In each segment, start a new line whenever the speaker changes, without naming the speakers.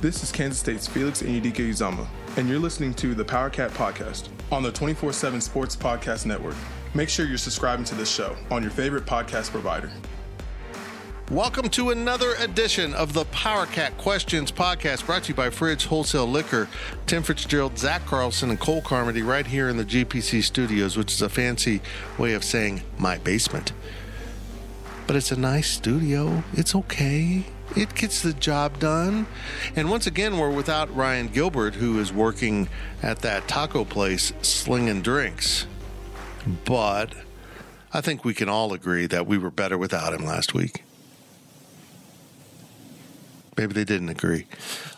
This is Kansas State's Felix Anudike-Uzomah, and you're listening to the Power Cat Podcast on the 24 7 Sports Podcast Network. Make sure you're subscribing to this show on your favorite podcast provider.
Welcome to another edition of the Power Cat Questions podcast brought to you by Fridge Wholesale Liquor. Tim Fitzgerald, Zach Carlson, and Cole Carmody right here in the GPC studios, which is a fancy way of saying my basement. But it's a nice studio. It's okay. It gets the job done. And once again, we're without Ryan Gilbert, who is working at that taco place slinging drinks. But I think we can all agree that we were better without him last week. Maybe they didn't agree.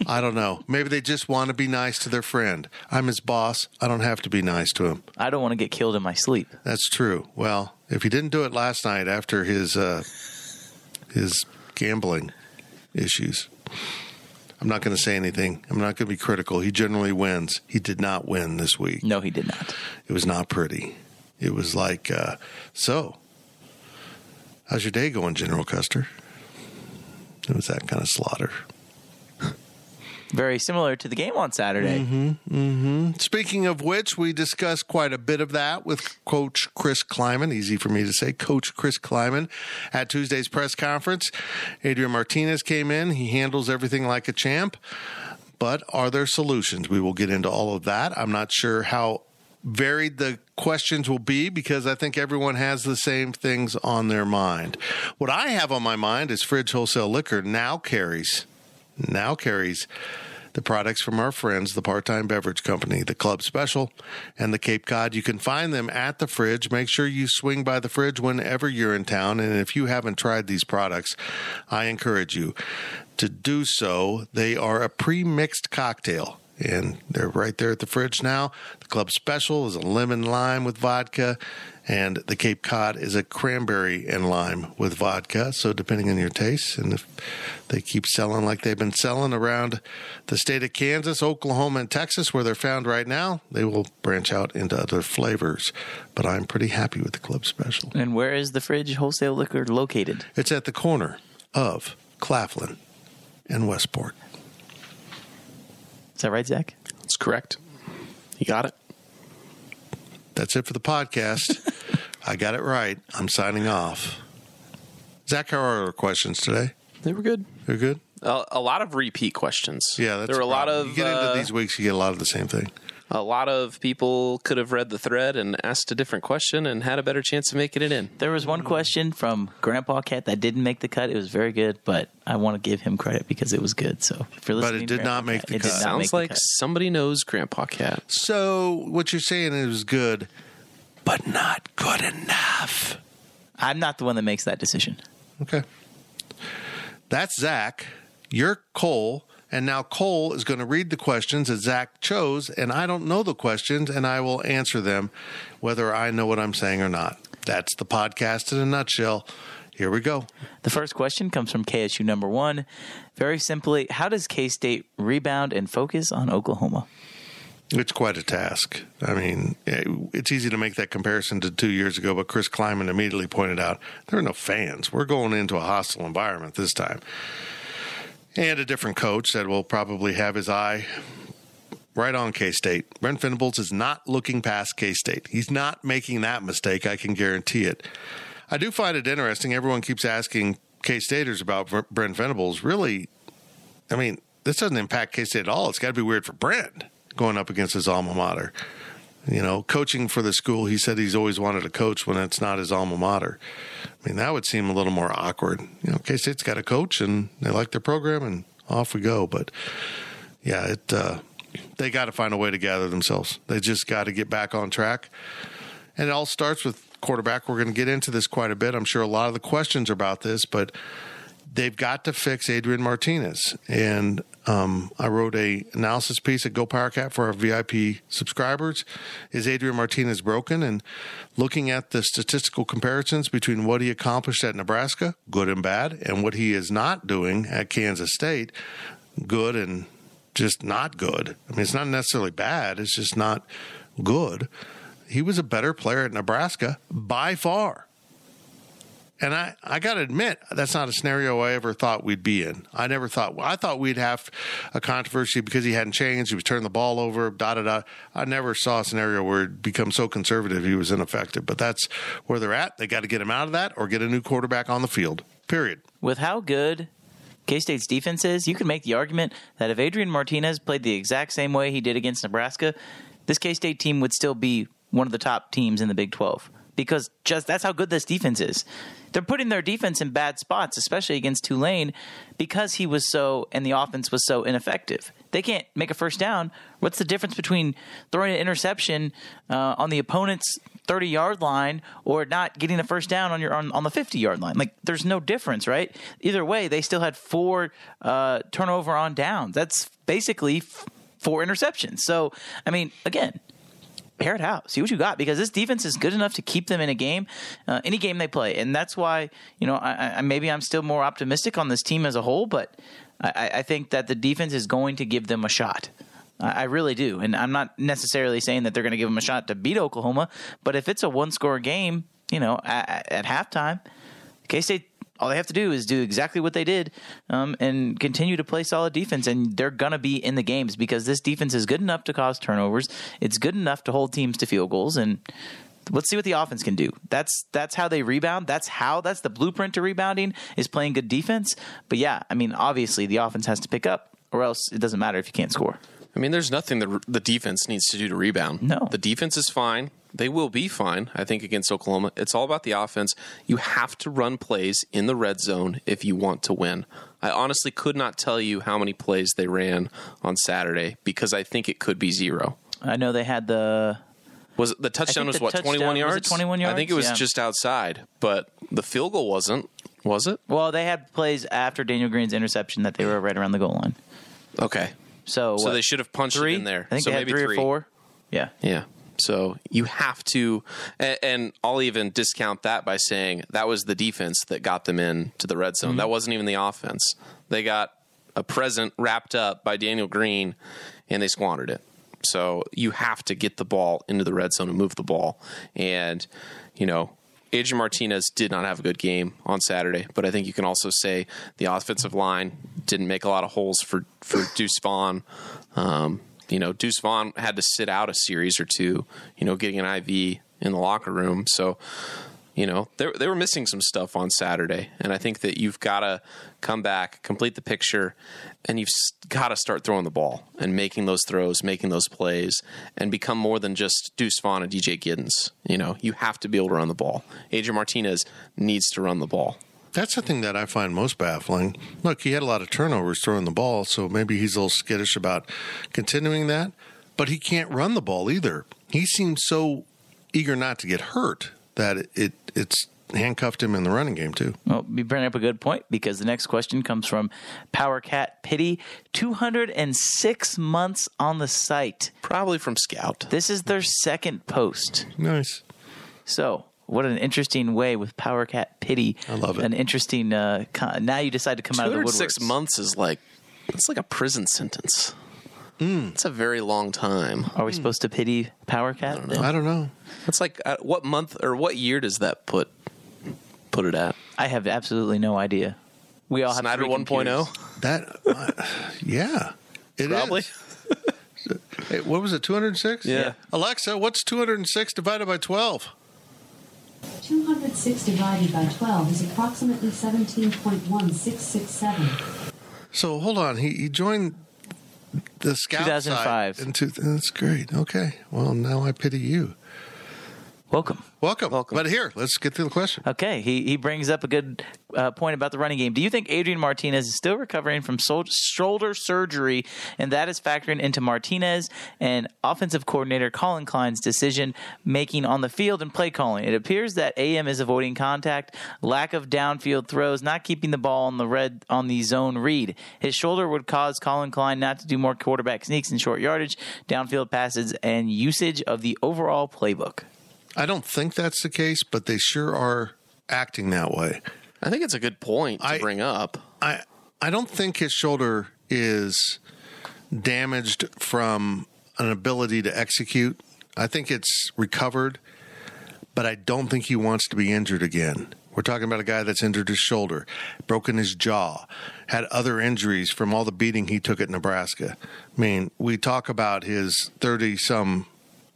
I don't know. Maybe they just want to be nice to their friend. I'm his boss. I don't have to be nice to him.
I don't want to get killed in my sleep.
That's true. Well, if he didn't do it last night after his uh, his gambling issues, I'm not going to say anything. I'm not going to be critical. He generally wins. He did not win this week.
No, he did not.
It was not pretty. It was like, uh, so, how's your day going, General Custer? It was that kind of slaughter.
Very similar to the game on Saturday.
Mm-hmm. Speaking of which, we discussed quite a bit of that with Coach Chris Klieman. Easy for me to say, Coach Chris Klieman at Tuesday's press conference. Adrian Martinez came in. He handles everything like a champ. But are there solutions? We will get into all of that. I'm not sure how varied the questions will be because I think everyone has the same things on their mind. What I have on my mind is Fridge Wholesale Liquor now carries now carries the products from our friends, the Part Time Beverage Company, the Club Special, and the Cape Cod. You can find them at the fridge. Make sure you swing by the fridge whenever you're in town. And if you haven't tried these products, I encourage you to do so. They are a pre mixed cocktail. And they're right there at the fridge now. The Club Special is a lemon lime with vodka, and the Cape Cod is a cranberry and lime with vodka. So, depending on your taste, and if they keep selling like they've been selling around the state of Kansas, Oklahoma, and Texas, where they're found right now, they will branch out into other flavors. But I'm pretty happy with the Club Special.
And where is the fridge wholesale liquor located?
It's at the corner of Claflin and Westport.
Is that right, Zach?
That's correct. You got it.
That's it for the podcast. I got it right. I'm signing off. Zach, how are our questions today?
They were good.
They're good.
A, a lot of repeat questions.
Yeah, that's
there were a lot
problem.
of
You get into
uh,
these weeks, you get a lot of the same thing.
A lot of people could have read the thread and asked a different question and had a better chance of making it in.
There was one question from Grandpa Cat that didn't make the cut. It was very good, but I want to give him credit because it was good. So if you're
But it did
Grandpa
not make
Cat,
the
it
cut.
not
Sounds like
cut.
somebody knows Grandpa Cat.
So what you're saying is good, but not good enough.
I'm not the one that makes that decision.
Okay. That's Zach. You're Cole. And now Cole is going to read the questions that Zach chose, and I don't know the questions, and I will answer them whether I know what I'm saying or not. That's the podcast in a nutshell. Here we go.
The first question comes from KSU number one. Very simply, how does K State rebound and focus on Oklahoma?
It's quite a task. I mean, eh, it's easy to make that comparison to two years ago, but Chris Klieman immediately pointed out there are no fans. We're going into a hostile environment this time. And a different coach that will probably have his eye right on K State. Brent Venables is not looking past K State. He's not making that mistake. I can guarantee it. I do find it interesting. Everyone keeps asking K Staters about Brent Venables. Really, I mean, this doesn't impact K State at all. It's got to be weird for Brent going up against his alma mater. You know, coaching for the school, he said he's always wanted to coach when it's not his alma mater. I mean, that would seem a little more awkward. You know, K State's got a coach and they like their program and off we go. But yeah, it uh, they got to find a way to gather themselves. They just got to get back on track. And it all starts with quarterback. We're going to get into this quite a bit. I'm sure a lot of the questions are about this, but they've got to fix Adrian Martinez. And um, I wrote a analysis piece at Go Powercat for our VIP subscribers. Is Adrian Martinez broken? And looking at the statistical comparisons between what he accomplished at Nebraska, good and bad, and what he is not doing at Kansas State, good and just not good. I mean, it's not necessarily bad. It's just not good. He was a better player at Nebraska by far. And I, I got to admit, that's not a scenario I ever thought we'd be in. I never thought, I thought we'd have a controversy because he hadn't changed. He was turning the ball over, da da da. I never saw a scenario where it become so conservative he was ineffective. But that's where they're at. They got to get him out of that or get a new quarterback on the field, period.
With how good K State's defense is, you can make the argument that if Adrian Martinez played the exact same way he did against Nebraska, this K State team would still be one of the top teams in the Big 12 because just that's how good this defense is. They're putting their defense in bad spots, especially against Tulane, because he was so and the offense was so ineffective. They can't make a first down. What's the difference between throwing an interception uh, on the opponent's 30 yard line or not getting a first down on your on, on the 50 yard line? Like there's no difference, right? Either way, they still had four uh, turnover on downs. That's basically f- four interceptions. So I mean, again, pair it out, see what you got, because this defense is good enough to keep them in a game, uh, any game they play, and that's why you know I, I, maybe I'm still more optimistic on this team as a whole, but I, I think that the defense is going to give them a shot. I, I really do, and I'm not necessarily saying that they're going to give them a shot to beat Oklahoma, but if it's a one score game, you know, at, at halftime, K State all they have to do is do exactly what they did um, and continue to play solid defense, and they're gonna be in the games because this defense is good enough to cause turnovers. It's good enough to hold teams to field goals, and let's see what the offense can do. That's that's how they rebound. That's how that's the blueprint to rebounding is playing good defense. But yeah, I mean, obviously the offense has to pick up, or else it doesn't matter if you can't score.
I mean, there's nothing that the defense needs to do to rebound.
No.
The defense is fine. They will be fine, I think, against Oklahoma. It's all about the offense. You have to run plays in the red zone if you want to win. I honestly could not tell you how many plays they ran on Saturday because I think it could be zero.
I know they had the
Was it, the touchdown was
the
what 21
was it
yards? I think it was
Yeah.
just outside, but the field goal wasn't. Was it?
well, they had plays after Daniel Green's interception that they were right around the goal line.
Okay.
So
So
what,
they should have punched
three
it in there.
I think
so
they had
maybe
three, or four. Yeah.
Yeah. So you have to, and, and I'll even discount that by saying that was the defense that got them in to the red zone. That wasn't even the offense. They got a present wrapped up by Daniel Green, and they squandered it. So you have to get the ball into the red zone and move the ball. And you know, Adrian Martinez did not have a good game on Saturday, but I think you can also say the offensive line didn't make a lot of holes for for Deuce Vaughn. Um, you know, Deuce Vaughn had to sit out a series or two. You know, getting an IV in the locker room, so you know they they were missing some stuff on Saturday, and I think that you've got to come back, complete the picture, and you've got to start throwing the ball and making those throws, making those plays, and become more than just Deuce Vaughn and DJ Giddens. You know, you have to be able to run the ball. Adrian Martinez needs to run the ball.
That's the thing that I find most baffling. Look, he had a lot of turnovers throwing the ball, so maybe he's a little skittish about continuing that, but he can't run the ball either. He seems so eager not to get hurt that it, it it's handcuffed him in the running game too.
Well, you bring up a good point because the next question comes from Power Cat Pity. 206 months on the site.
Probably from Scout.
This is their second post.
Nice.
So, what an interesting way with Power Cat Pity.
I love it.
An interesting. Uh, con- now you decide to come out of the woodworks.
206 months is like it's like a prison sentence. It's a very long time.
Are we supposed to pity Power Cat? then?
I don't know.
It's like uh, what month or what year does that put put it at?
I have absolutely no idea. We all
Snyder
have three
1.0.
computers.
That, uh, yeah, it is.
Probably.
Hey, what was it? Two hundred six.
Yeah.
Alexa, what's two hundred and six divided by twelve?
206 divided by 12 is approximately 17.1667.
So hold on. He he joined the scout
2005.
side. In two, that's great. Okay. Well, now I pity you.
Welcome.
Welcome.
Welcome.
But here, let's get to the question.
Okay, he he brings up a good uh, point about the running game. Do you think Adrian Martinez is still recovering from sol- shoulder surgery, and that is factoring into Martinez and offensive coordinator Collin Klein's decision making on the field and play calling? It appears that AM is avoiding contact, lack of downfield throws, not keeping the ball on the red on the zone read. His shoulder would cause Collin Klein not to do more quarterback sneaks and short yardage, downfield passes, and usage of the overall playbook.
I don't think that's the case, but they sure are acting that way.
I think it's a good point to
I-
bring up.
I I don't think his shoulder is damaged from an ability to execute. I think it's recovered, but I don't think he wants to be injured again. We're talking about a guy that's injured his shoulder, broken his jaw, had other injuries from all the beating he took at Nebraska. I mean, we talk about his 30 some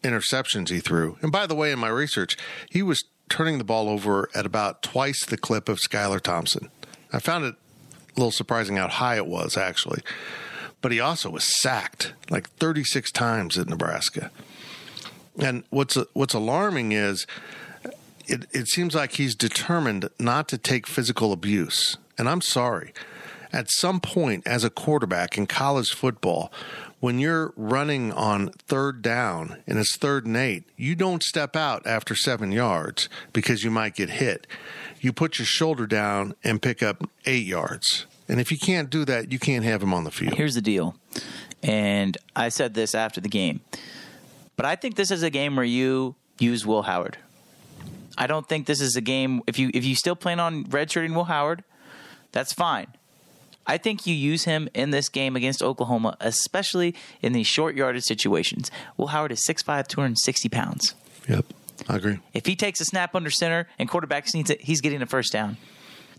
interceptions he threw. And by the way, in my research, he was turning the ball over at about twice the clip of Skylar Thompson. I found it a little surprising how high it was, actually. But he also was sacked like 36 times at Nebraska. And what's what's alarming is it, it seems like he's determined not to take physical abuse. And I'm sorry. At some point, as a quarterback in college football, when you're running on third down and it's third and eight, you don't step out after seven yards because you might get hit. You put your shoulder down and pick up eight yards. And if you can't do that, you can't have him on the field.
Here's the deal, and I said this after the game, but I think this is a game where you use Will Howard. I don't think this is a game if you if you still plan on redshirting Will Howard, that's fine. I think you use him in this game against Oklahoma, especially in these short yardage situations. Will Howard is 6'5", 260 pounds.
Yep, I agree.
If he takes a snap under center and quarterback needs it, he's getting a first down.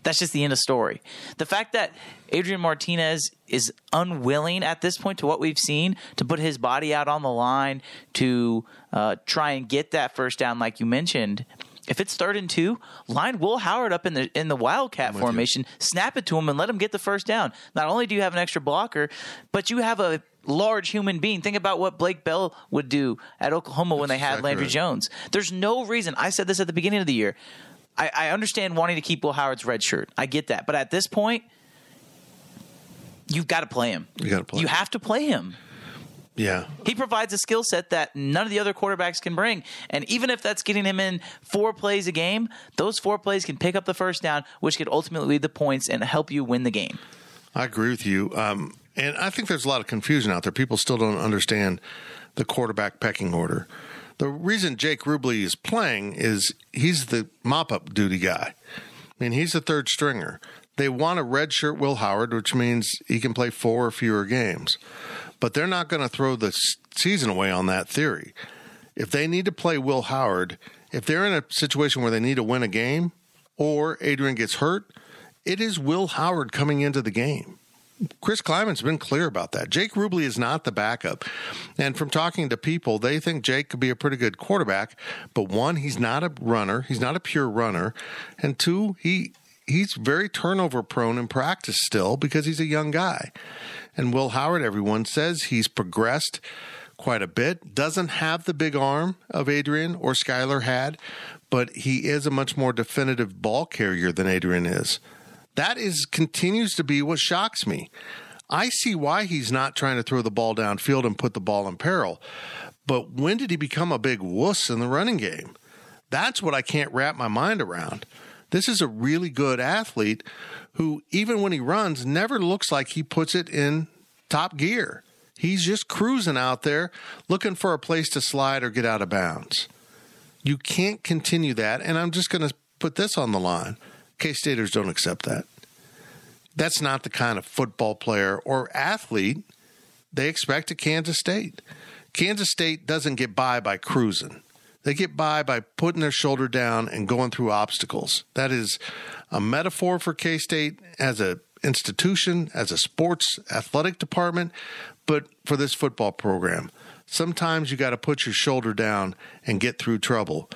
That's just the end of story. The fact that Adrian Martinez is unwilling at this point to what we've seen to put his body out on the line to uh, try and get that first down, like you mentioned. If it's third and two, line Will Howard up in the in the wildcat formation, snap it to him, and let him get the first down. Not only do you have an extra blocker, but you have a large human being. Think about what Blake Bell would do at Oklahoma when they had Landry. Jones. There's no reason. I said this at the beginning of the year. I, I understand wanting to keep Will Howard's red shirt. I get that. But at this point, you've got to play him.
You gotta play
You
him.
have to play him.
Yeah,
He provides a skill set that none of the other quarterbacks can bring. And even if that's getting him in four plays a game, those four plays can pick up the first down, which could ultimately lead the points and help you win the game.
I agree with you. Um, and I think there's a lot of confusion out there. People still don't understand the quarterback pecking order. The reason Jake Rubley is playing is he's the mop up duty guy. I mean, he's a third stringer. They want a redshirt Will Howard, which means he can play four or fewer games. But they're not going to throw the season away on that theory. If they need to play Will Howard, if they're in a situation where they need to win a game or Adrian gets hurt, it is Will Howard coming into the game. Chris Klieman's been clear about that. Jake Rubley is not the backup. And from talking to people, they think Jake could be a pretty good quarterback, but one, he's not a runner, he's not a pure runner, and two, he he's very turnover prone in practice still because he's a young guy. And Will Howard, everyone says he's progressed quite a bit. Doesn't have the big arm of Adrian or Skylar had, but he is a much more definitive ball carrier than Adrian is. That is continues to be what shocks me. I see why he's not trying to throw the ball downfield and put the ball in peril. But when did he become a big wuss in the running game? That's what I can't wrap my mind around. This is a really good athlete who, even when he runs, never looks like he puts it in top gear. He's just cruising out there looking for a place to slide or get out of bounds. You can't continue that. And I'm just going to put this on the line K Staters don't accept that. That's not the kind of football player or athlete they expect at Kansas State. Kansas State doesn't get by by cruising. They get by by putting their shoulder down and going through obstacles. That is a metaphor for K State as an institution, as a sports athletic department, but for this football program. Sometimes you got to put your shoulder down and get through trouble.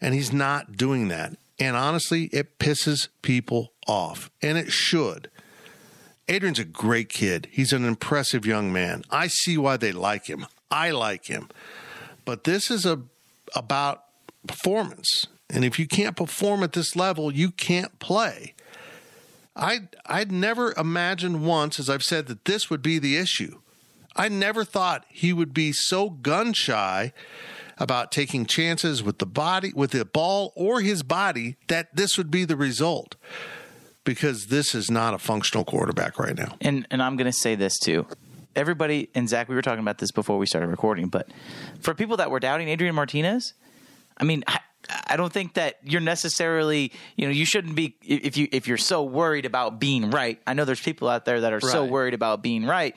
And he's not doing that. And honestly, it pisses people off. And it should. Adrian's a great kid. He's an impressive young man. I see why they like him. I like him. But this is a about performance. And if you can't perform at this level, you can't play. I I'd never imagined once, as I've said, that this would be the issue. I never thought he would be so gun shy about taking chances with the body, with the ball or his body, that this would be the result. Because this is not a functional quarterback right now.
And and I'm going to say this too. Everybody and Zach, we were talking about this before we started recording, but for people that were doubting Adrian Martinez, I mean, I, I don't think that you're necessarily, you know, you shouldn't be if you if you're so worried about being right. I know there's people out there that are so worried about being right.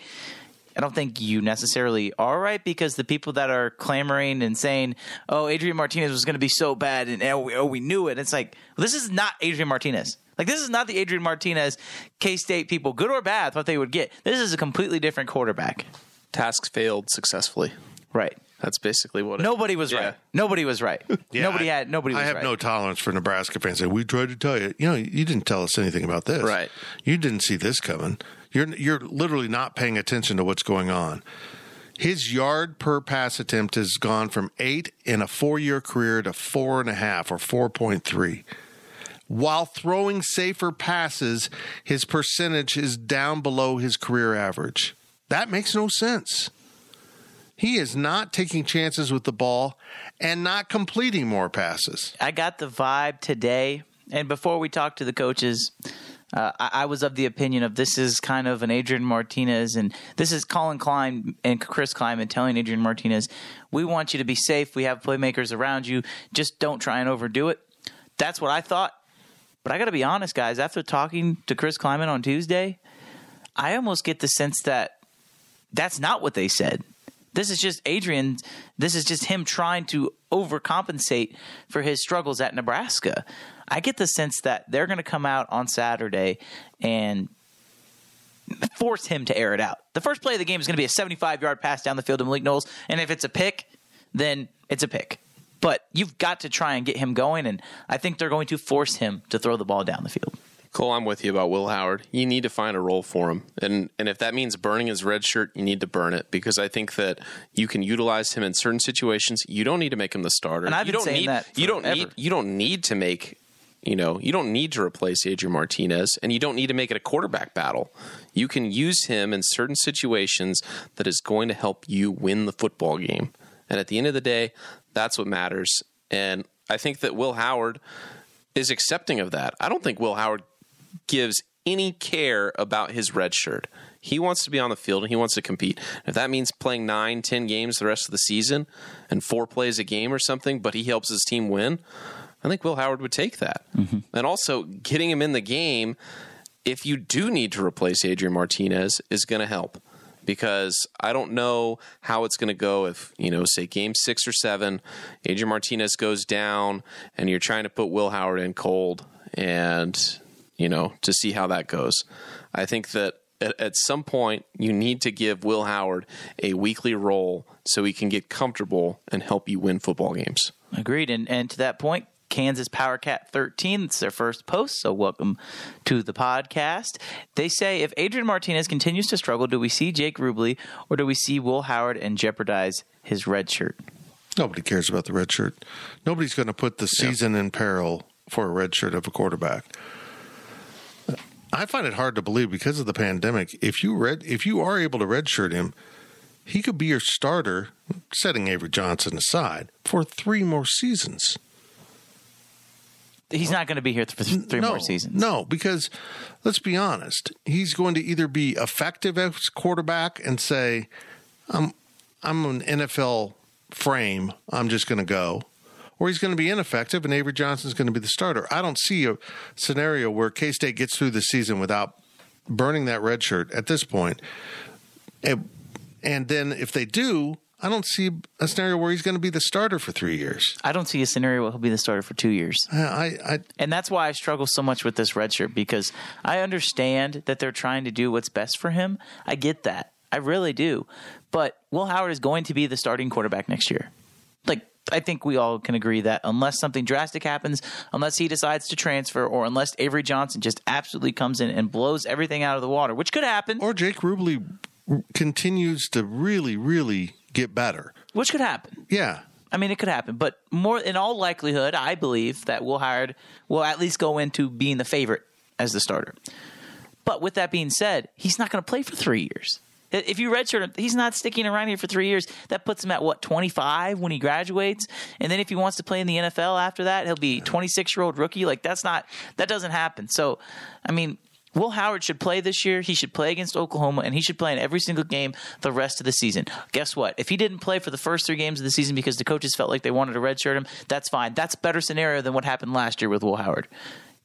I don't think you necessarily are right because the people that are clamoring and saying, "Oh, Adrian Martinez was going to be so bad," and oh we, oh, we knew it. It's like well, this is not Adrian Martinez. Like this is not the Adrian Martinez K State people, good or bad, thought they would get. This is a completely different quarterback.
Tasks failed successfully.
Right.
That's basically what. It,
Nobody was
Yeah.
right. Nobody was right. nobody
I-
had. Nobody. Was
I have
right.
no tolerance for Nebraska fans. Saying, we tried to tell you. You know, you didn't tell us anything about this.
Right.
You didn't see this coming. You're you're literally not paying attention to what's going on. His yard per pass attempt has gone from eight in a four year career to four and a half or four point three. While throwing safer passes, his percentage is down below his career average. That makes no sense. He is not taking chances with the ball and not completing more passes.
I got the vibe today, and before we talk to the coaches, uh, I, I was of the opinion of this is kind of an Adrian Martinez, and this is Collin Klein and Chris Klieman telling Adrian Martinez, "We want you to be safe. We have playmakers around you. Just don't try and overdo it." That's what I thought. But I got to be honest, guys. After talking to Chris Klieman on Tuesday, I almost get the sense that that's not what they said. This is just Adrian. This is just him trying to overcompensate for his struggles at Nebraska. I get the sense that they're going to come out on Saturday and force him to air it out. The first play of the game is going to be a 75 yard pass down the field to Malik Knowles. And if it's a pick, then it's a pick. But you've got to try and get him going. And I think they're going to force him to throw the ball down the field.
Cole, I'm with you about Will Howard. You need to find a role for him, and and if that means burning his red shirt, you need to burn it because I think that you can utilize him in certain situations. You don't need to make him the starter.
And I've
you
been
don't
saying
need
that
you don't
forever.
need you don't need to make you know you don't need to replace Adrian Martinez, and you don't need to make it a quarterback battle. You can use him in certain situations that is going to help you win the football game. And at the end of the day, that's what matters. And I think that Will Howard is accepting of that. I don't think Will Howard gives any care about his red shirt. He wants to be on the field and he wants to compete. If that means playing nine, ten games the rest of the season and four plays a game or something, but he helps his team win, I think Will Howard would take that. Mm-hmm. And also getting him in the game, if you do need to replace Adrian Martinez, is going to help. Because I don't know how it's going to go if, you know, say game six or seven, Adrian Martinez goes down and you're trying to put Will Howard in cold and you know, to see how that goes. I think that at, at some point you need to give Will Howard a weekly role so he can get comfortable and help you win football games.
Agreed. And and to that point, Kansas Power Cat 13, it's their first post, so welcome to the podcast. They say if Adrian Martinez continues to struggle, do we see Jake Rubley or do we see Will Howard and jeopardize his red shirt?
Nobody cares about the red shirt. Nobody's going to put the season in peril for a red shirt of a quarterback. I find it hard to believe because of the pandemic. If you red, if you are able to redshirt him, he could be your starter, setting Avery Johnson aside, for three more seasons.
He's not going to be here for th- three
no,
more seasons.
No, because let's be honest, he's going to either be effective as quarterback and say, "I'm I'm an NFL frame. I'm just going to go," or he's going to be ineffective and Avery Johnson's going to be the starter. I don't see a scenario where K State gets through the season without burning that red shirt at this point. And, and then if they do, I don't see a scenario where he's going to be the starter for three years.
I don't see a scenario where he'll be the starter for two years.
Uh, I, I,
And that's why I struggle so much with this red shirt because I understand that they're trying to do what's best for him. I get that. I really do. But Will Howard is going to be the starting quarterback next year. Like I think we all can agree that unless something drastic happens, unless he decides to transfer, or unless Avery Johnson just absolutely comes in and blows everything out of the water, which could happen,
Or Jake Rubley continues to really, really get better.
which could happen.
Yeah.
I mean, it could happen, but more in all likelihood, I believe that Will Howard will at least go into being the favorite as the starter. But with that being said, he's not going to play for three years. If you redshirt him, he's not sticking around here for three years. That puts him at what twenty five when he graduates, and then if he wants to play in the NFL after that, he'll be twenty six year old rookie. Like that's not that doesn't happen. So, I mean, Will Howard should play this year. He should play against Oklahoma, and he should play in every single game the rest of the season. Guess what? If he didn't play for the first three games of the season because the coaches felt like they wanted to redshirt him, that's fine. That's better scenario than what happened last year with Will Howard.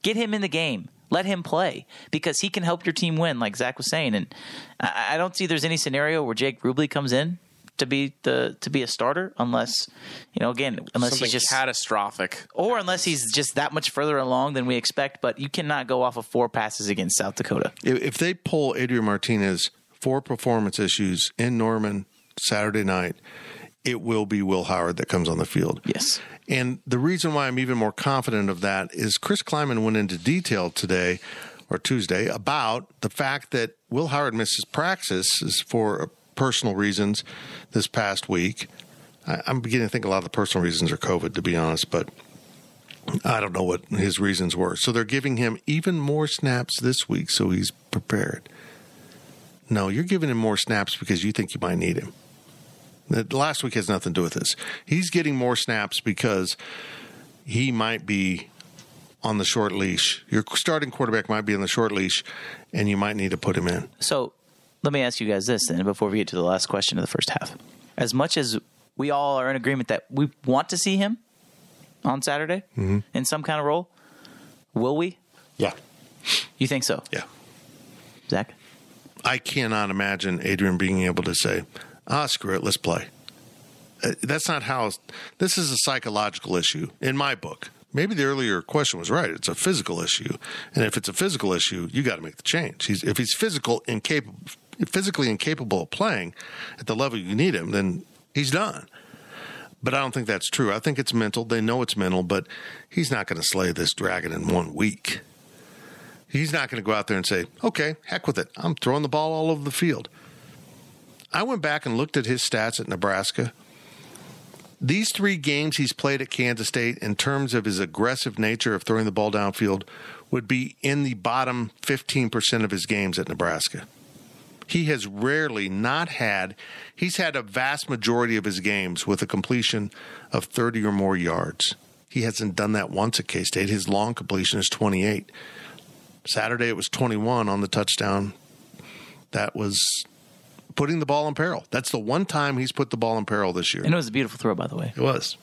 Get him in the game. Let him play because he can help your team win, like Zach was saying. And I, I don't see there's any scenario where Jake Rubley comes in to be the to be a starter unless you know again unless
Something
he's just
catastrophic.
or unless he's just that much further along than we expect. But you cannot go off of four passes against South Dakota.
If, if they pull Adrian Martinez for performance issues in Norman Saturday night, it will be Will Howard that comes on the field.
Yes.
And the reason why I'm even more confident of that is Chris Klieman went into detail today or Tuesday about the fact that Will Howard misses practices for personal reasons this past week. I, I'm beginning to think a lot of the personal reasons are COVID, to be honest, but I don't know what his reasons were. So they're giving him even more snaps this week so he's prepared. No, you're giving him more snaps because you think you might need him. The last week has nothing to do with this. He's getting more snaps because he might be on the short leash. Your starting quarterback might be on the short leash, and you might need to put him in.
So let me ask you guys this then before we get to the last question of the first half. As much as we all are in agreement that we want to see him on Saturday in some kind of role, will we?
Yeah.
You think so,
Yeah.
Zach?
I cannot imagine Adrian being able to say, ah, screw it, let's play. Uh, That's not how. This is a psychological issue in my book. Maybe the earlier question was right. It's a physical issue, and if it's a physical issue, you got to make the change. He's, if he's physical incapable, physically incapable of playing at the level you need him, then he's done. But I don't think that's true. I think it's mental. They know it's mental, but he's not going to slay this dragon in one week. He's not going to go out there and say, okay, heck with it. I'm throwing the ball all over the field. I went back and looked at his stats at Nebraska. These three games he's played at Kansas State, in terms of his aggressive nature of throwing the ball downfield, would be in the bottom 15% of his games at Nebraska. He has rarely not had, he's had a vast majority of his games with a completion of 30 or more yards. He hasn't done that once at K State. His long completion is 28. Saturday it was 21 on the touchdown. That was putting the ball in peril. That's the one time he's put the ball in peril this year.
And it was a beautiful throw, by the way.
It was.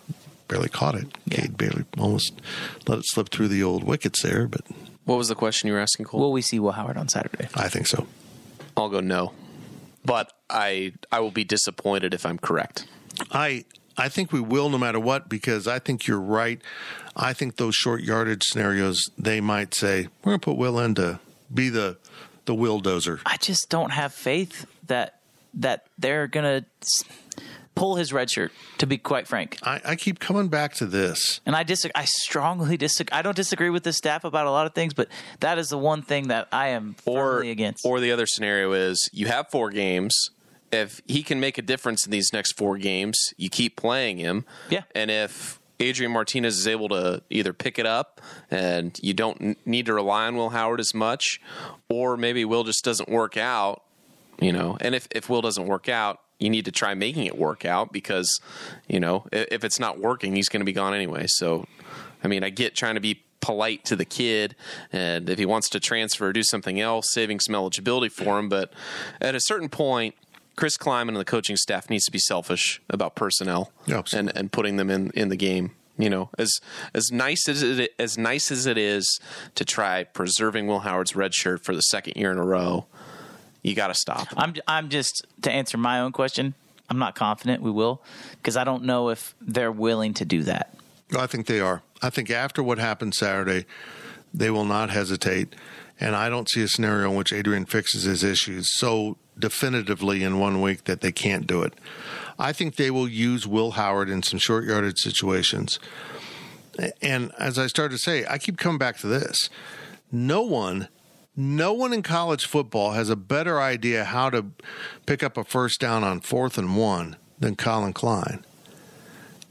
Barely caught it. Cade barely almost let it slip through the old wickets there, but
What was the question you were asking, Cole?
Will we see Will Howard on Saturday?
I think so.
I'll go no, but I I will be disappointed if I'm correct.
I I think we will no matter what because I think you're right. I think those short yardage scenarios they might say we're going to put Will in to be the the will dozer.
I just don't have faith that that they're gonna s- pull his red shirt. To be quite frank,
I, I keep coming back to this.
and I disagree. I strongly disagree. I don't disagree with the staff about a lot of things, but that is the one thing that I am
Or
firmly against.
or the other scenario is you have four games. If he can make a difference in these next four games, you keep playing him.
Yeah.
And if Adrian Martinez is able to either pick it up and you don't need to rely on Will Howard as much, or maybe Will just doesn't work out, you know, and if, if Will doesn't work out, you need to try making it work out because, you know, if it's not working, he's going to be gone anyway. So, I mean, I get trying to be polite to the kid, and if he wants to transfer or do something else, saving some eligibility for him. But at a certain point, Chris Klieman and the coaching staff needs to be selfish about personnel
Yeah,
and, and putting them in, in the game. You know, as as nice as it as nice as it is to try preserving Will Howard's red shirt for the second year in a row, you got to stop.
I'm I'm just to answer my own question. I'm not confident we will because I don't know if they're willing to do that.
I think they are. I think after what happened Saturday, they will not hesitate. And I don't see a scenario in which Adrian fixes his issues so definitively in one week that they can't do it. I think they will use Will Howard in some short yardage situations. And as I started to say, I keep coming back to this. No one, no one in college football has a better idea how to pick up a first down on fourth and one than Collin Klein.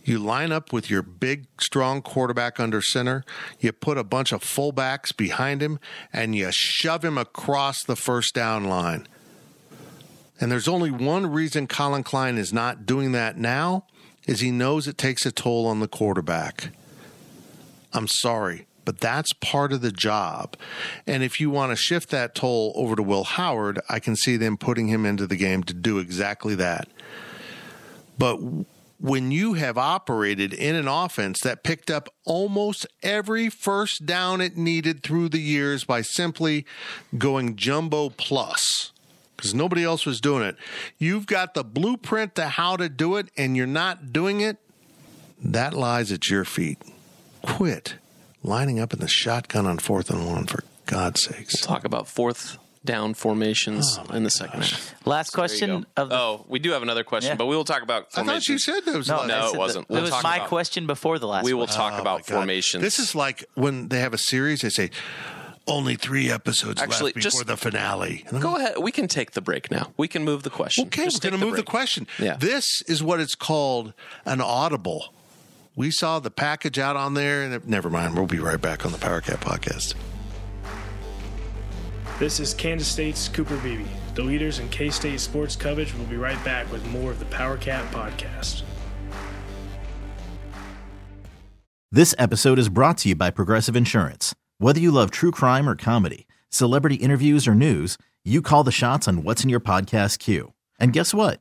You line up with your big, strong quarterback under center. You put a bunch of fullbacks behind him and you shove him across the first down line. And there's only one reason Collin Klein is not doing that now is he knows it takes a toll on the quarterback. I'm sorry, but that's part of the job. And if you want to shift that toll over to Will Howard, I can see them putting him into the game to do exactly that. But when you have operated in an offense that picked up almost every first down it needed through the years by simply going jumbo plus, because nobody else was doing it, you've got the blueprint to how to do it and you're not doing it, that lies at your feet. Quit lining up in the shotgun on fourth and one, for God's sakes.
Talk about fourth down formations
Oh,
in the second half.
Last
There you
question of the
oh, we do have another question,
Yeah.
but we will talk about
I thought you said that was
no,
No, it wasn't.
That,
We'll
it was my
about-
question before the last.
we will
one.
talk
Oh,
about formations.
This is like when they have a series, they say, only three episodes
Actually,
left before
just-
the finale.
Go ahead. We can take the break now. We can move the question.
Okay,
Just
we're going to move the question.
Yeah.
This is what it's called an audible. We saw the package out on there, and it, never mind. We'll be right back on the Power Cat podcast.
This is Kansas State's Cooper Beebe. The leaders in K State sports coverage will be right back with more of the Power Cat podcast.
This episode is brought to you by Progressive Insurance. Whether you love true crime or comedy, celebrity interviews or news, you call the shots on what's in your podcast queue. And guess what?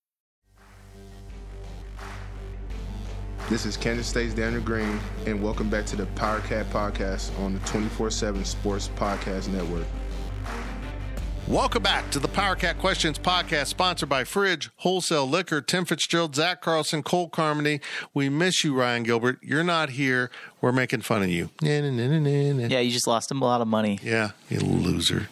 This is Kansas State's Daniel Green, and welcome back to the Power Cat Podcast on the 24 7 Sports Podcast Network.
Welcome back to the Power Cat Questions podcast, sponsored by Fridge Wholesale Liquor. Tim Fitzgerald, Zach Carlson, Cole Carmody. We miss you, Ryan Gilbert. You're not here. We're making fun of you.
Yeah, you just lost him a lot of money.
Yeah, you loser.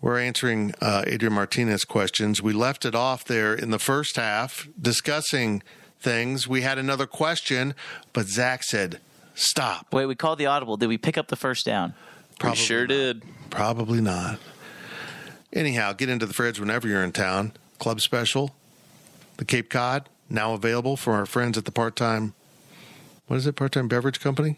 We're answering uh, Adrian Martinez questions. We left it off there in the first half discussing things. We had another question, but Zach said, stop.
Wait, we called the audible. Did we pick up the first down?
We sure did.
Probably not. Anyhow, get into the fridge whenever you're in town. Club special, the Cape Cod, now available for our friends at the part time, what is it, part time beverage company?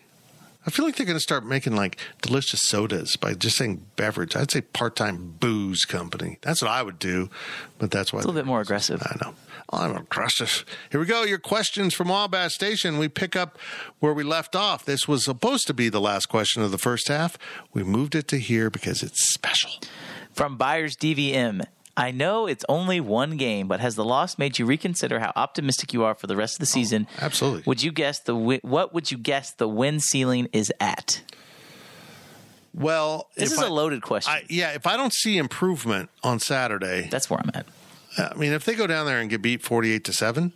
I feel like they're going to start making like delicious sodas by just saying beverage. I'd say part time booze company. That's what I would do, but that's why.
It's a little bit more aggressive.
I know. I'm aggressive. Here we go. Your questions from Wabash Station. We pick up where we left off. This was supposed to be the last question of the first half. We moved it to here because it's special.
From Buyers DVM. I know it's only one game, but has the loss made you reconsider how optimistic you are for the rest of the oh, season?
absolutely.
Would you guess the wi- what would you guess the win ceiling is at?
Well,
This is
I-
a loaded question.
I, yeah, if I don't see improvement on Saturday,
That's where I'm at.
I mean, if they go down there and get beat forty-eight to seven,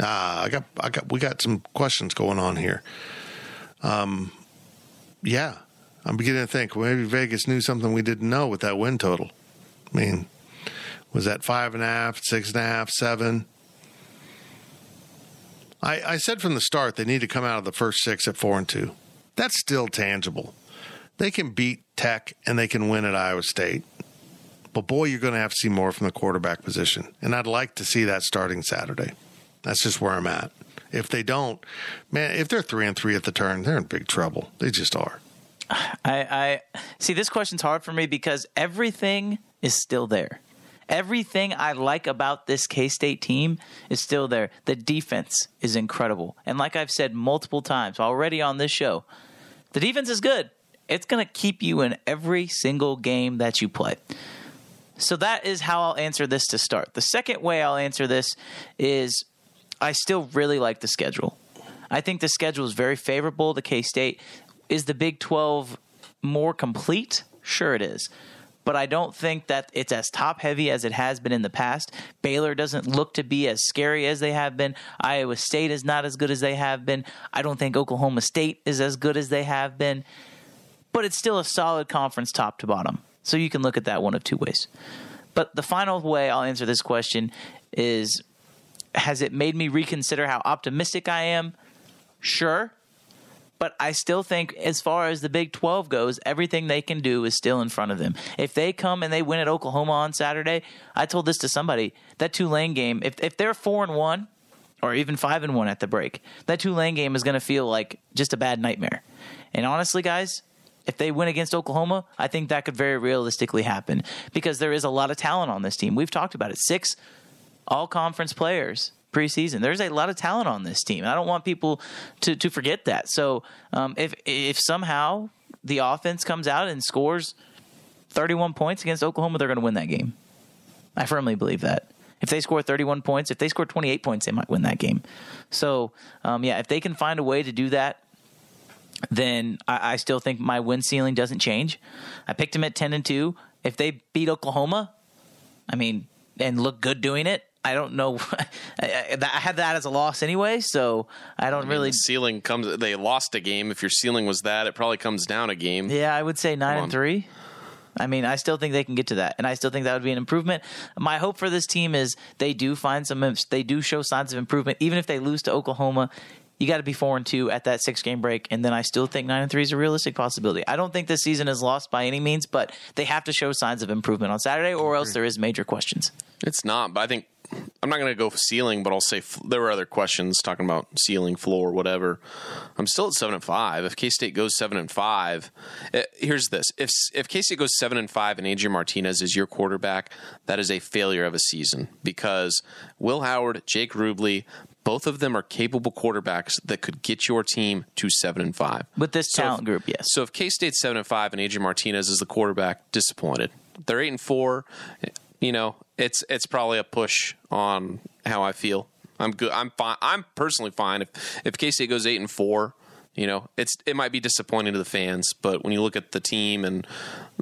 ah, I got, I got, we got some questions going on here. Um, yeah, I'm beginning to think maybe Vegas knew something we didn't know with that win total. I mean, was that five and a half, six and a half, seven? I, I said from the start they need to come out of the first six at four and two. That's still tangible. They can beat Tech and they can win at Iowa State. But boy, you're going to have to see more from the quarterback position. And I'd like to see that starting Saturday. That's just where I'm at. If they don't, man, if they're three and three at the turn, they're in big trouble. They just are.
I, I see this question's hard for me because everything is still there. Everything I like about this K State team is still there. The defense is incredible. And like I've said multiple times already on this show, the defense is good. It's going to keep you in every single game that you play. So that is how I'll answer this to start. The second way I'll answer this is I still really like the schedule. I think the schedule is very favorable to K State. Is the Big 12 more complete? Sure, it is. But I don't think that it's as top heavy as it has been in the past. Baylor doesn't look to be as scary as they have been. Iowa State is not as good as they have been. I don't think Oklahoma State is as good as they have been. But it's still a solid conference top to bottom. So you can look at that one of two ways. But the final way I'll answer this question is Has it made me reconsider how optimistic I am? Sure. But I still think, as far as the Big 12 goes, everything they can do is still in front of them. If they come and they win at Oklahoma on Saturday, I told this to somebody that Tulane game, if, if they're 4 and 1, or even 5 and 1 at the break, that Tulane game is going to feel like just a bad nightmare. And honestly, guys, if they win against Oklahoma, I think that could very realistically happen because there is a lot of talent on this team. We've talked about it. Six all conference players preseason. There's a lot of talent on this team. I don't want people to, to forget that. So um, if if somehow the offense comes out and scores 31 points against Oklahoma, they're going to win that game. I firmly believe that. If they score 31 points, if they score 28 points, they might win that game. So, um, yeah, if they can find a way to do that, then I, I still think my win ceiling doesn't change. I picked them at 10 and 2. If they beat Oklahoma, I mean, and look good doing it, I don't know. I, I had that as a loss anyway, so I don't
I mean,
really.
the ceiling comes. They lost a game. If your ceiling was that, it probably comes down a game.
Yeah, I would say nine
Come
and
on.
three. I mean, I still think they can get to that, and I still think that would be an improvement. My hope for this team is they do find some, they do show signs of improvement, even if they lose to Oklahoma. You got to be four and two at that six game break, and then I still think nine and three is a realistic possibility. I don't think this season is lost by any means, but they have to show signs of improvement on Saturday, or else there is major questions.
It's not, but I think I'm not going to go ceiling, but I'll say f- there were other questions talking about ceiling, floor, whatever. I'm still at seven and five. If K State goes seven and five, eh, here's this: if if K State goes seven and five and Adrian Martinez is your quarterback, that is a failure of a season because Will Howard, Jake Rubley. Both of them are capable quarterbacks that could get your team to seven and five
With this
So if-
talent group, yes.
So if K State's seven and five and Adrian Martinez is the quarterback, disappointed. They're eight and four. You know, it's it's probably a push on how I feel. I'm good. I'm fine. I'm personally fine if if K State goes eight and four. You know, it's it might be disappointing to the fans, but when you look at the team and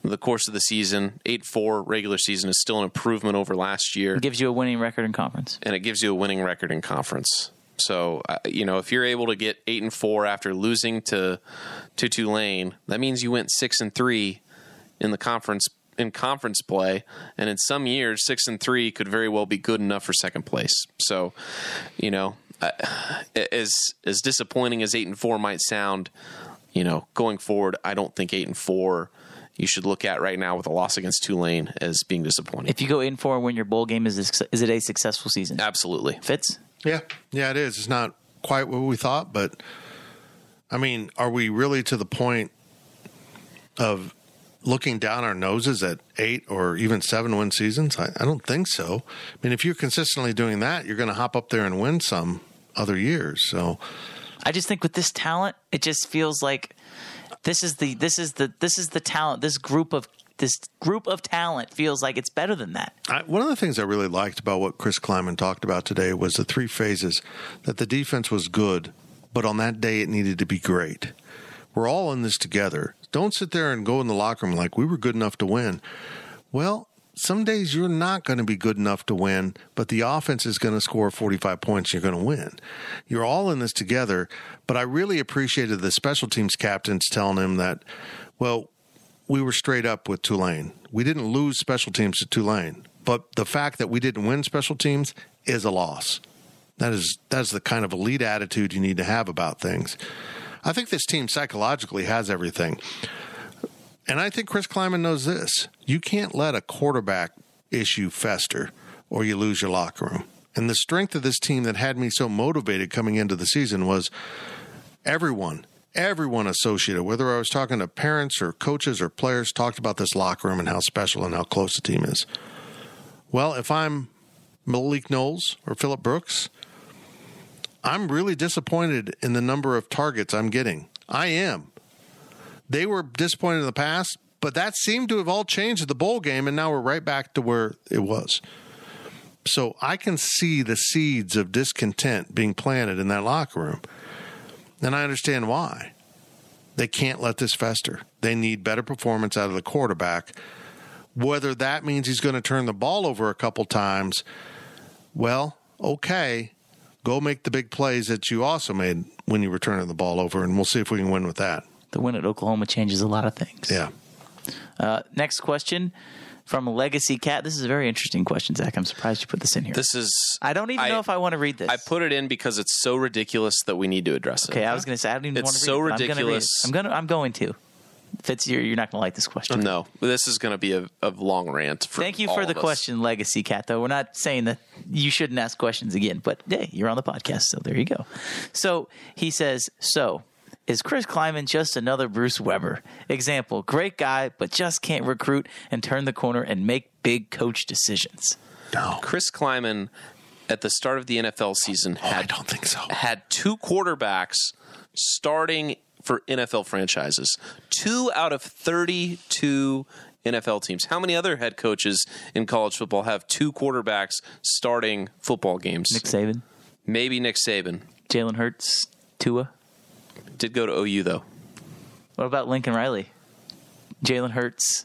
the course of the season, eight four regular season is still an improvement over last year
It gives you a winning record in conference.
and it gives you a winning record in conference. So uh, you know if you're able to get eight and four after losing to to Tulane, that means you went six and three in the conference in conference play, and in some years six and three could very well be good enough for second place. So you know uh, as as disappointing as eight and four might sound, you know going forward, I don't think eight and four. You should look at right now with a loss against Tulane as being disappointing.
If you go eight and four and win your bowl game, is this, is it a successful season?
Absolutely.
Fits.
Yeah, yeah, it is. It's not quite what we thought, but I mean, are we really to the point of looking down our noses at eight or even seven win seasons? I, I don't think so. I mean, if you're consistently doing that, you're going to hop up there and win some other years. So
I just think with this talent, it just feels like this is the this is the this is the talent. This group of this group of talent feels like it's better than that.
I, one of the things I really liked about what Chris Klieman talked about today was the three phases that the defense was good, but on that day it needed to be great. We're all in this together. Don't sit there and go in the locker room like we were good enough to win. Well, some days you're not going to be good enough to win, but the offense is going to score 45 points. You're going to win. You're all in this together. But I really appreciated the special teams captains telling him that, well, we were straight up with Tulane. We didn't lose special teams to Tulane, but the fact that we didn't win special teams is a loss. That is that's the kind of elite attitude you need to have about things. I think this team psychologically has everything. And I think Chris Klieman knows this. You can't let a quarterback issue fester or you lose your locker room. And the strength of this team that had me so motivated coming into the season was everyone, everyone associated, whether I was talking to parents or coaches or players, talked about this locker room and how special and how close the team is. Well, if I'm Malik Knowles or Phillip Brooks, I'm really disappointed in the number of targets I'm getting. I am. They were disappointed in the past, but that seemed to have all changed at the bowl game, and now we're right back to where it was. So I can see the seeds of discontent being planted in that locker room. And I understand why. They can't let this fester. They need better performance out of the quarterback. Whether that means he's going to turn the ball over a couple times, well, okay. Go make the big plays that you also made when you were turning the ball over, and we'll see if we can win with that.
The win at Oklahoma changes a lot of things.
Yeah.
Uh, next question from Legacy Cat. This is a very interesting question, Zach. I'm surprised you put this in here.
This is.
I don't even
I-
know if I want to read this.
I put it in because it's so ridiculous that we need to address it.
okay, I was going to say I don't even
It's
want to
so
read it. but I'm gonna read it.
ridiculous.
I'm going to. I'm going to. Fitz, you're, you're not going to like this question.
No, this is going to be a, a long rant. For
Thank you
all
for the
us.
question, Legacy Cat. Though we're not saying that you shouldn't ask questions again, but hey, you're on the podcast, so there you go. So he says, "So is Chris Klieman just another Bruce Weber? Example: great guy, but just can't recruit and turn the corner and make big coach decisions."
No.
Chris Klieman at the start of the NFL season oh,
I
had
don't think so.
had two quarterbacks starting for NFL franchises. Two out of 32 NFL teams. How many other head coaches in college football have two quarterbacks starting football games?
Nick Saban,
Maybe Nick Saban.
Jalen Hurts, Tua.
Did go to OU though.
What about Lincoln Riley, Jalen Hurts,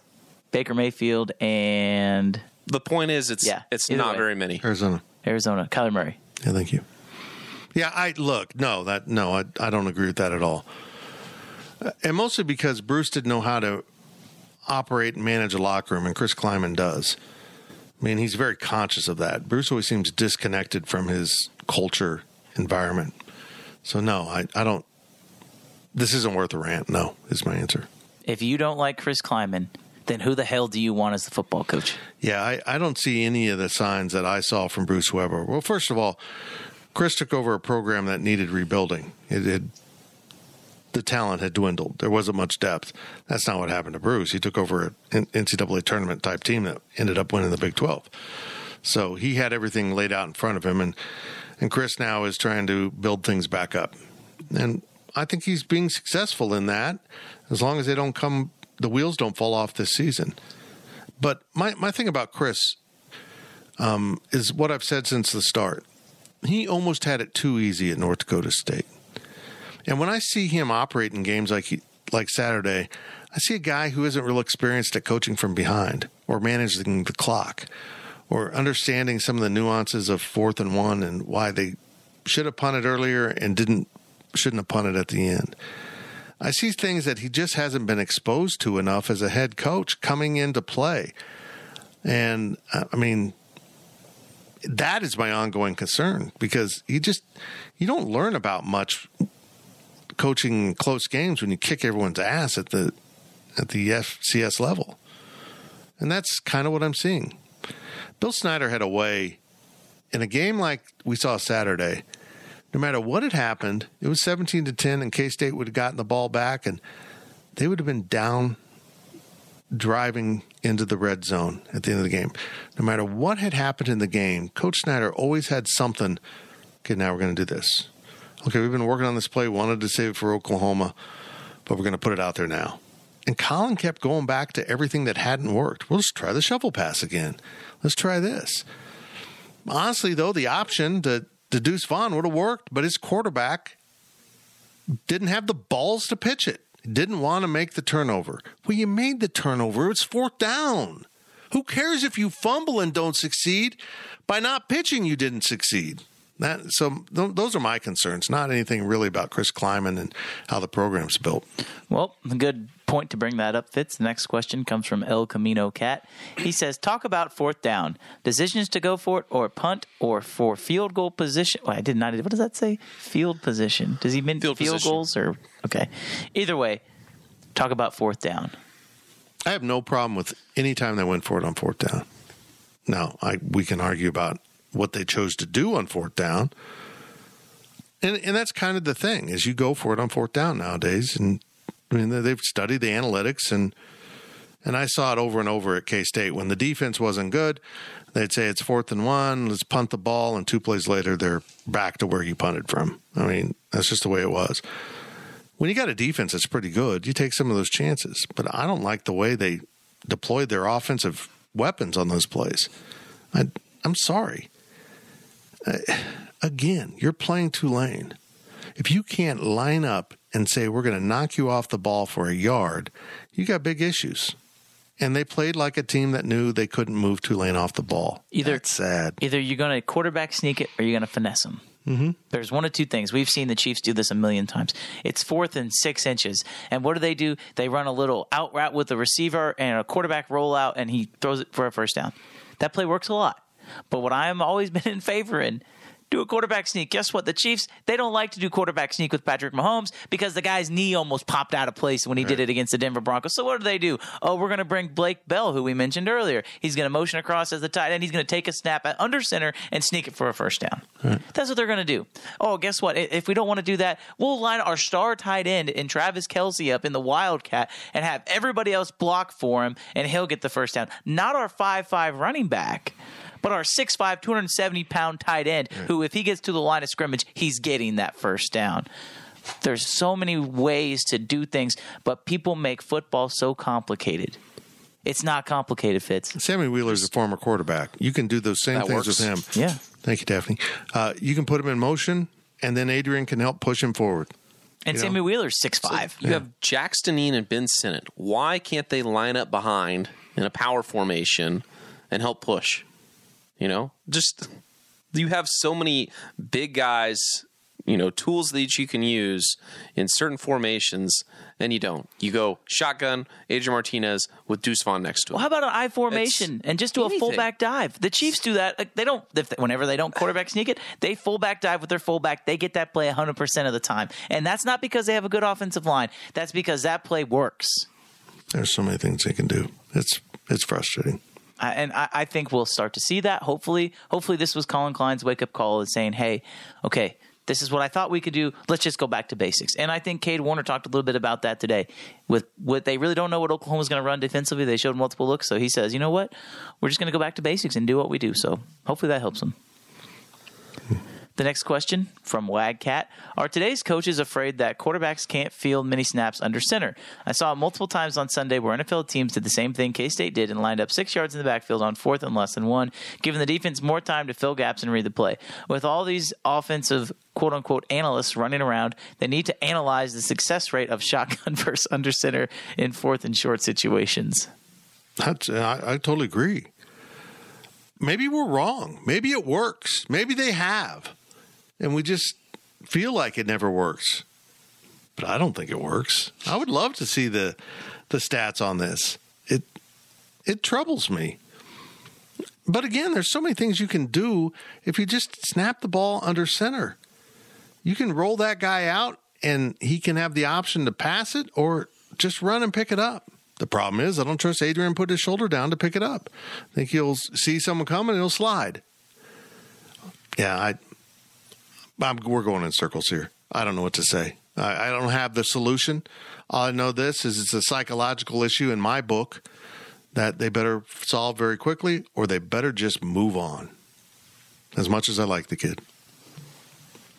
Baker Mayfield, and
The point is it's
Yeah,
it's not
way.
very many.
Arizona.
Arizona, Kyler Murray?
Yeah, thank you. Yeah, I look, no, that no, I, I don't agree with that at all. And mostly because Bruce didn't know how to operate and manage a locker room, and Chris Klieman does. I mean, he's very conscious of that. Bruce always seems disconnected from his culture environment. So no, I, I don't. This isn't worth a rant. No, is my answer.
If you don't like Chris Klieman, then who the hell do you want as the football coach?
Yeah, I, I don't see any of the signs that I saw from Bruce Weber. Well, first of all, Chris took over a program that needed rebuilding. It had the talent had dwindled. There wasn't much depth. That's not what happened to Bruce. He took over an NCAA tournament type team that ended up winning the Big Twelve. So he had everything laid out in front of him, and and Chris now is trying to build things back up. And I think he's being successful in that, as long as they don't come, the wheels don't fall off this season. But my, my thing about Chris um, is what I've said since the start. He almost had it too easy at North Dakota State. And when I see him operate in games like he, like Saturday, I see a guy who isn't real experienced at coaching from behind or managing the clock or understanding some of the nuances of fourth and one and why they should have punted earlier and didn't shouldn't have punted at the end. I see things that he just hasn't been exposed to enough as a head coach coming into play. And uh, I mean, that is my ongoing concern because you just you don't learn about much coaching close games when you kick everyone's ass at the at the FCS level. And that's kind of what I'm seeing. Bill Snyder had a way in a game like we saw Saturday. No matter what had happened, it was 17 to 10 and K-State would have gotten the ball back and they would have been down driving into the red zone at the end of the game. No matter what had happened in the game, Coach Snyder always had something. Okay, now we're going to do this. Okay, we've been working on this play, wanted to save it for Oklahoma, but we're going to put it out there now. And Collin kept going back to everything that hadn't worked. We'll just try the shovel pass again. Let's try this. Honestly, though, the option to, to Deuce Vaughn would have worked, but his quarterback didn't have the balls to pitch it. Didn't want to make the turnover. Well, you made the turnover. It's fourth down. Who cares if you fumble and don't succeed? By not pitching, you didn't succeed. That so th- those are my concerns. Not anything really about Chris Klieman and how the program's built.
Well, good point to bring that up, Fitz. The next question comes from El Camino Cat. He says, Talk about fourth down. Decisions to go for it or punt or for field goal position. Well, I did not. What does that say? Field position. Does he mean field,
Field
goals or. Okay. Either way, talk about fourth down.
I have no problem with any time they went for it on fourth down. Now, I we can argue about what they chose to do on fourth down. And and that's kind of the thing is you go for it on fourth down nowadays. And I mean they've studied the analytics and and I saw it over and over at K State when the defense wasn't good. They'd say it's fourth and one, let's punt the ball, and two plays later they're back to where you punted from. I mean that's just the way it was. When you got a defense that's pretty good, you take some of those chances. But I don't like the way they deployed their offensive weapons on those plays. I, I'm sorry. Again, you're playing Tulane. If you can't line up and say, we're going to knock you off the ball for a yard, you got big issues. And they played like a team that knew they couldn't move Tulane off the ball.
Either
That's sad.
Either you're going to quarterback sneak it or you're going to finesse them.
Mm-hmm.
There's one of two things. We've seen the Chiefs do this a million times. It's fourth and six inches. And what do they do? They run a little out route with the receiver and a quarterback rollout, and he throws it for a first down. That play works a lot. But what I am always been in favor in do a quarterback sneak. Guess what? The Chiefs, they don't like to do quarterback sneak with Patrick Mahomes because the guy's knee almost popped out of place when he right. did it against the Denver Broncos. So what do they do? Oh, we're going to bring Blake Bell, who we mentioned earlier. He's going to motion across as the tight end. He's going to take a snap at under center and sneak it for a first down. Right. That's what they're going to do. Oh, guess what? If we don't want to do that, we'll line our star tight end and Travis Kelce up in the Wildcat and have everybody else block for him, and he'll get the first down. Not our 5 5 running back but our 6'5, 270 pound tight end, right. who, if he gets to the line of scrimmage, he's getting that first down. There's so many ways to do things, but people make football so complicated. It's not complicated, Fitz.
Sammy Wheeler's a former quarterback. You can do those same
that
things
works.
with him.
Yeah.
Thank you, Daphne. Uh, you can put him in motion, and then Adrian can help push him forward.
And you Sammy know? Wheeler's six five.
So you yeah. have Jackson Dean and Ben Sinnott. Why can't they line up behind in a power formation and help push? You know, just you have so many big guys, you know, tools that you can use in certain formations, and you don't. You go shotgun, Adrian Martinez with Deuce Vaughn next to him.
Well, how about an I formation it's and just do anything. a fullback dive? The Chiefs do that. They don't. They, whenever they don't quarterback sneak it, they fullback dive with their fullback. They get that play 100 percent of the time, and that's not because they have a good offensive line. That's because that play works.
There's so many things they can do. It's it's frustrating
and I, I, think we'll start to see that. Hopefully, hopefully this was Collin Klein's wake up call and saying, "Hey, okay, this is what I thought we could do. Let's just go back to basics." And I think Cade Warner talked a little bit about that today. With what they really don't know what Oklahoma's going to run defensively, they showed multiple looks. So he says, "You know what? We're just going to go back to basics and do what we do." So hopefully that helps them. Hmm. The next question from Wagcat Are today's coaches afraid that quarterbacks can't field many snaps under center? I saw multiple times on Sunday where NFL teams did the same thing K State did and lined up six yards in the backfield on fourth and less than one, giving the defense more time to fill gaps and read the play. With all these offensive quote unquote analysts running around, they need to analyze the success rate of shotgun versus under center in fourth and short situations.
That's, I, I totally agree. Maybe we're wrong. Maybe it works. Maybe they have and we just feel like it never works. But I don't think it works. I would love to see the the stats on this. It it troubles me. But again, there's so many things you can do if you just snap the ball under center. You can roll that guy out and he can have the option to pass it or just run and pick it up. The problem is, I don't trust Adrian put his shoulder down to pick it up. I think he'll see someone coming and he'll slide. Yeah, I I'm, we're going in circles here. I don't know what to say. I, I don't have the solution. All I know this is it's a psychological issue in my book that they better solve very quickly or they better just move on. As much as I like the kid.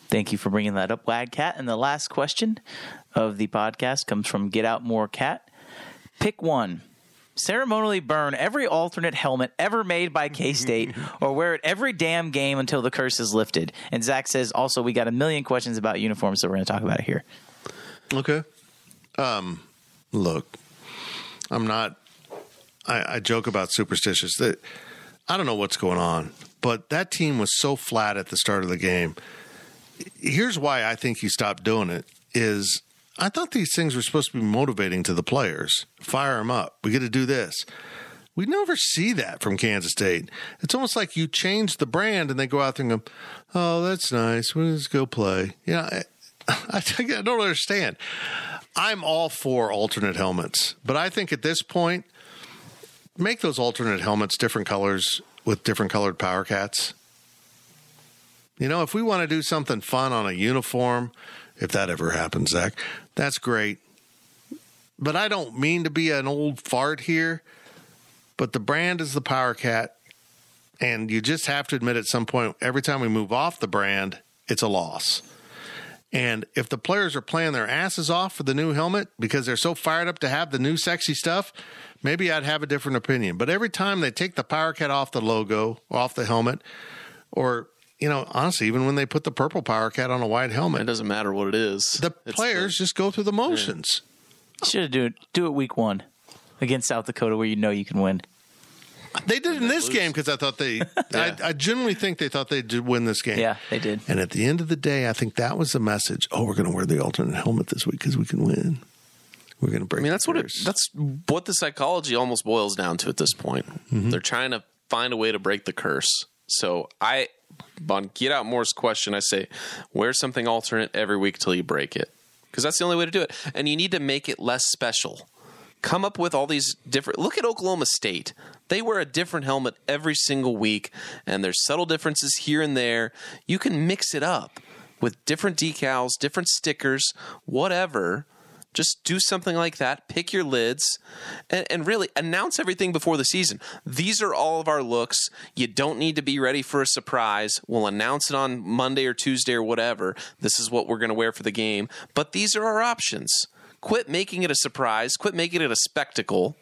Thank you for bringing that up, Wag Cat. And the last question of the podcast comes from Get Out More Cat. Pick one ceremonially burn every alternate helmet ever made by K State or wear it every damn game until the curse is lifted. And Zach says also, we got a million questions about uniforms, so we're going to talk about it here.
Okay. Um, look, I'm not, I, I joke about superstitious that I don't know what's going on, but that team was so flat at the start of the game. Here's why I think he stopped doing it is I thought these things were supposed to be motivating to the players. Fire them up. We get to do this. We never see that from Kansas State. It's almost like you change the brand and they go out there and go, "Oh, that's nice. Let's go play." Yeah, I, I don't understand. I'm all for alternate helmets, but I think at this point, make those alternate helmets different colors with different colored power cats. You know, if we want to do something fun on a uniform, if that ever happens, Zach, that's great. But I don't mean to be an old fart here, but the brand is the Power Cat. And you just have to admit at some point, every time we move off the brand, it's a loss. And if the players are playing their asses off for the new helmet because they're so fired up to have the new sexy stuff, maybe I'd have a different opinion. But every time they take the Power Cat off the logo, off the helmet, or you know, honestly, even when they put the purple Power Cat on a white helmet,
It doesn't matter what it is.
the
It's
players just go through the motions.
Should have do it. Do it week one against South Dakota, where you know you can win.
They did in this game because I thought they, I, I genuinely think they thought they'd win this game.
Yeah, they did.
And at the end of the day, I think that was the message. Oh, we're going to wear the alternate helmet this week because we can win. We're going to break.
I mean, that's what it, that's what the psychology almost boils down to at this point.
Mm-hmm.
They're trying to find a way to break the curse. So I, on Get Out More's question, I say, wear something alternate every week till you break it, because that's the only way to do it. And you need to make it less special. Come up with all these different. Look at Oklahoma State. They wear a different helmet every single week, and there's subtle differences here and there. You can mix it up with different decals, different stickers, whatever. Just do something like that. Pick your lids and, and, really announce everything before the season. These are all of our looks. You don't need to be ready for a surprise. We'll announce it on Monday or Tuesday or whatever. This is what we're going to wear for the game. But these are our options. Quit making it a surprise. Quit making it a spectacle.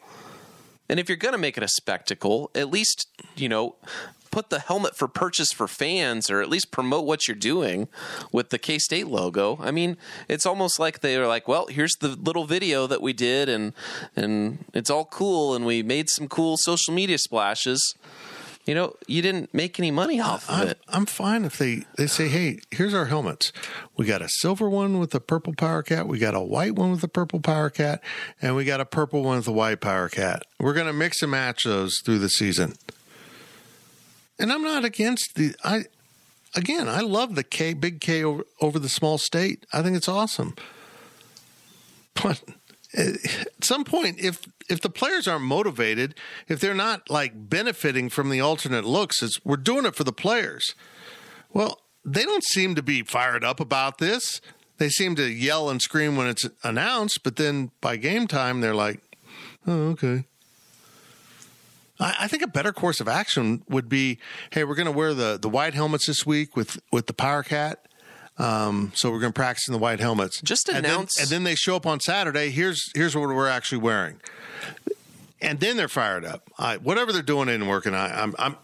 And if you're going to make it a spectacle, at least, you know, put the helmet for purchase for fans or at least promote what you're doing with the K State logo. I mean, it's almost like they were like, well, here's the little video that we did and and it's all cool and we made some cool social media splashes. You know, you didn't make any money off of
I'm,
it.
I'm fine if they, they say, hey, here's our helmets. We got a silver one with a purple power cat. We got a white one with a purple power cat. And we got a purple one with a white power cat. We're going to mix and match those through the season. And I'm not against the, I, again, I love the K, big K over, over the small state. I think it's awesome. But eh, at some point, if if the players aren't motivated, if they're not like benefiting from the alternate looks, it's we're doing it for the players. Well, they don't seem to be fired up about this. They seem to yell and scream when it's announced, but then by game time, they're like, "Oh, okay." I, I think a better course of action would be, "Hey, we're going to wear the the white helmets this week with with the Power Cat." Um, so we're going to practice in the white helmets.
Just
And then-
announce-
and then they show up on Saturday. Here's here's what we're actually wearing, and then they're fired up. I, whatever they're doing isn't working. I, I'm, I'm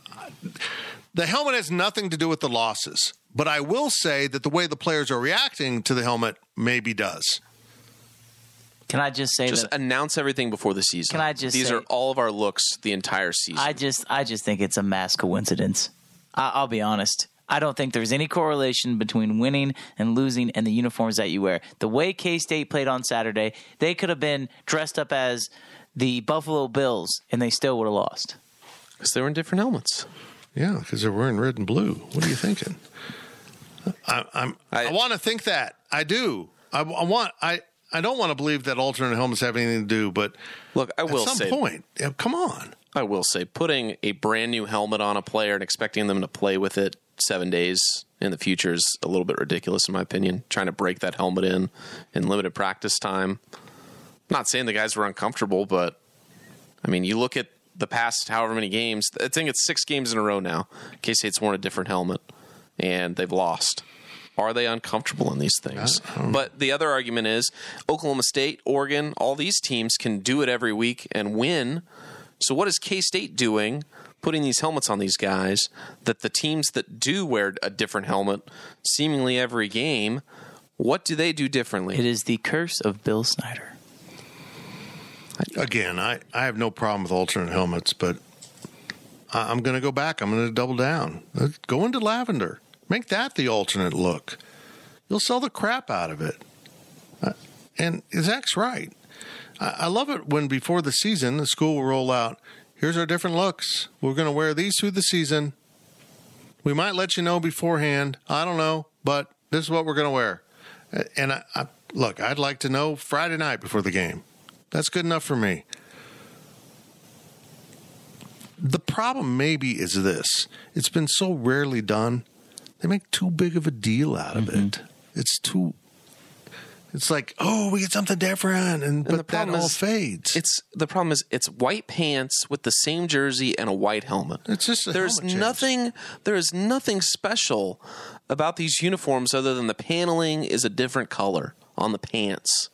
the helmet has nothing to do with the losses, but I will say that the way the players are reacting to the helmet maybe does.
Can I just say
Just
that
announce everything before the season.
Can I just
These
say-
are all of our looks the entire season.
I just I just think it's a mass coincidence. I, I'll be honest. I don't think there's any correlation between winning and losing and the uniforms that you wear. The way K State played on Saturday, they could have been dressed up as the Buffalo Bills and they still would have lost.
Because they were in different helmets.
Yeah, because they're wearing red and blue. What are you thinking? I, I'm. I, want to think that. I do. I, I want. I. I don't want to believe that alternate helmets have anything to do, but
Look, I will
at some
say
point, come on.
I will say, putting a brand new helmet on a player and expecting them to play with it seven days in the future is a little bit ridiculous, in my opinion. Trying to break that helmet in in limited practice time. I'm not saying the guys were uncomfortable, but I mean, you look at the past however many games. I think it's six games in a row now. K State's worn a different helmet, and they've lost. Are they uncomfortable in these things? But the other argument is Oklahoma State, Oregon, all these teams can do it every week and win. So what is K State doing putting these helmets on these guys that the teams that do wear a different helmet seemingly every game, what do they do differently?
It is the curse of Bill Snyder.
Again, I, I have no problem with alternate helmets, but I, I'm going to go back. I'm going to double down. Let's Go into lavender. Make that the alternate look. You'll sell the crap out of it. Uh, and Zach's right. I, I love it when before the season, the school will roll out here's our different looks. We're going to wear these through the season. We might let you know beforehand. I don't know, but this is what we're going to wear. And I, I, look, I'd like to know Friday night before the game. That's good enough for me. The problem maybe is this it's been so rarely done they make too big of a deal out of it. Mm-hmm. It's too. It's like, oh, we get something different, and,
And
but
the problem
that all
is,
fades.
It's the problem is it's white pants with the same jersey and a white helmet.
It's just
there's nothing there is nothing special about these uniforms other than the paneling is a different color on the pants.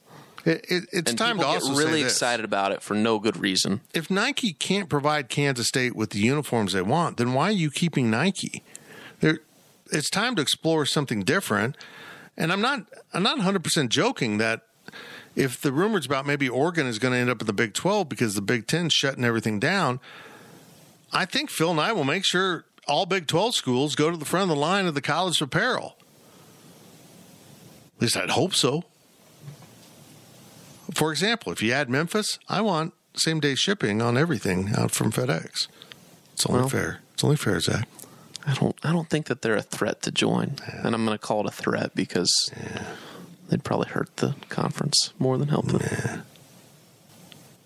It, it, it's
and
time to also
get really excited about it for no good reason.
If Nike can't provide Kansas State with the uniforms they want, then why are you keeping Nike? It's time to explore something different. And I'm not, I'm not 100 percent joking that if the rumors about maybe Oregon is going to end up in the Big 12 because the Big 10 shutting everything down, I think Phil and I will make sure all Big 12 schools go to the front of the line of the college apparel. At least I'd hope so. For example, if you add Memphis, I want same day shipping on everything out from FedEx. It's only
Well-
fair. It's only fair, Zach.
I don't I don't think that they're a threat to join. And I'm going to call it a threat because they'd probably hurt the conference more than help them.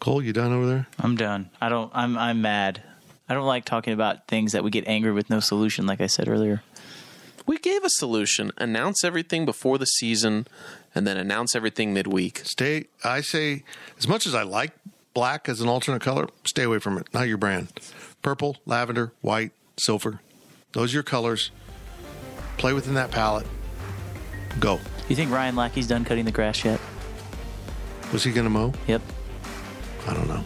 Cole, you done over there?
I'm done. I don't. I'm. I'm mad. I don't like talking about things that we get angry with no solution. Like I said earlier.
We gave a solution. Announce everything before the season and then announce everything midweek.
Stay. I say, as much as I like black as an alternate color, stay away from it. Not your brand. Purple, lavender, white, silver. Those are your colors. Play within that palette. Go.
You think Ryan Lackey's done cutting the grass yet?
Was he going to mow?
Yep.
I don't know.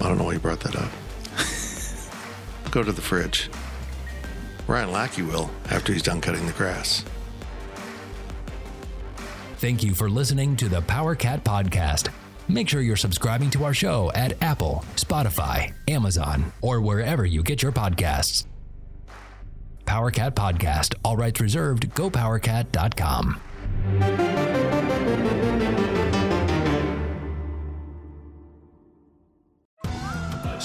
I don't know why you brought that up. Go to the fridge. Ryan Lackey will after he's done cutting the grass.
Thank you for listening to the Power Cat Podcast. Make sure you're subscribing to our show at Apple, Spotify, Amazon, or wherever you get your podcasts. Power Cat Podcast, all rights reserved, gopowercat.com.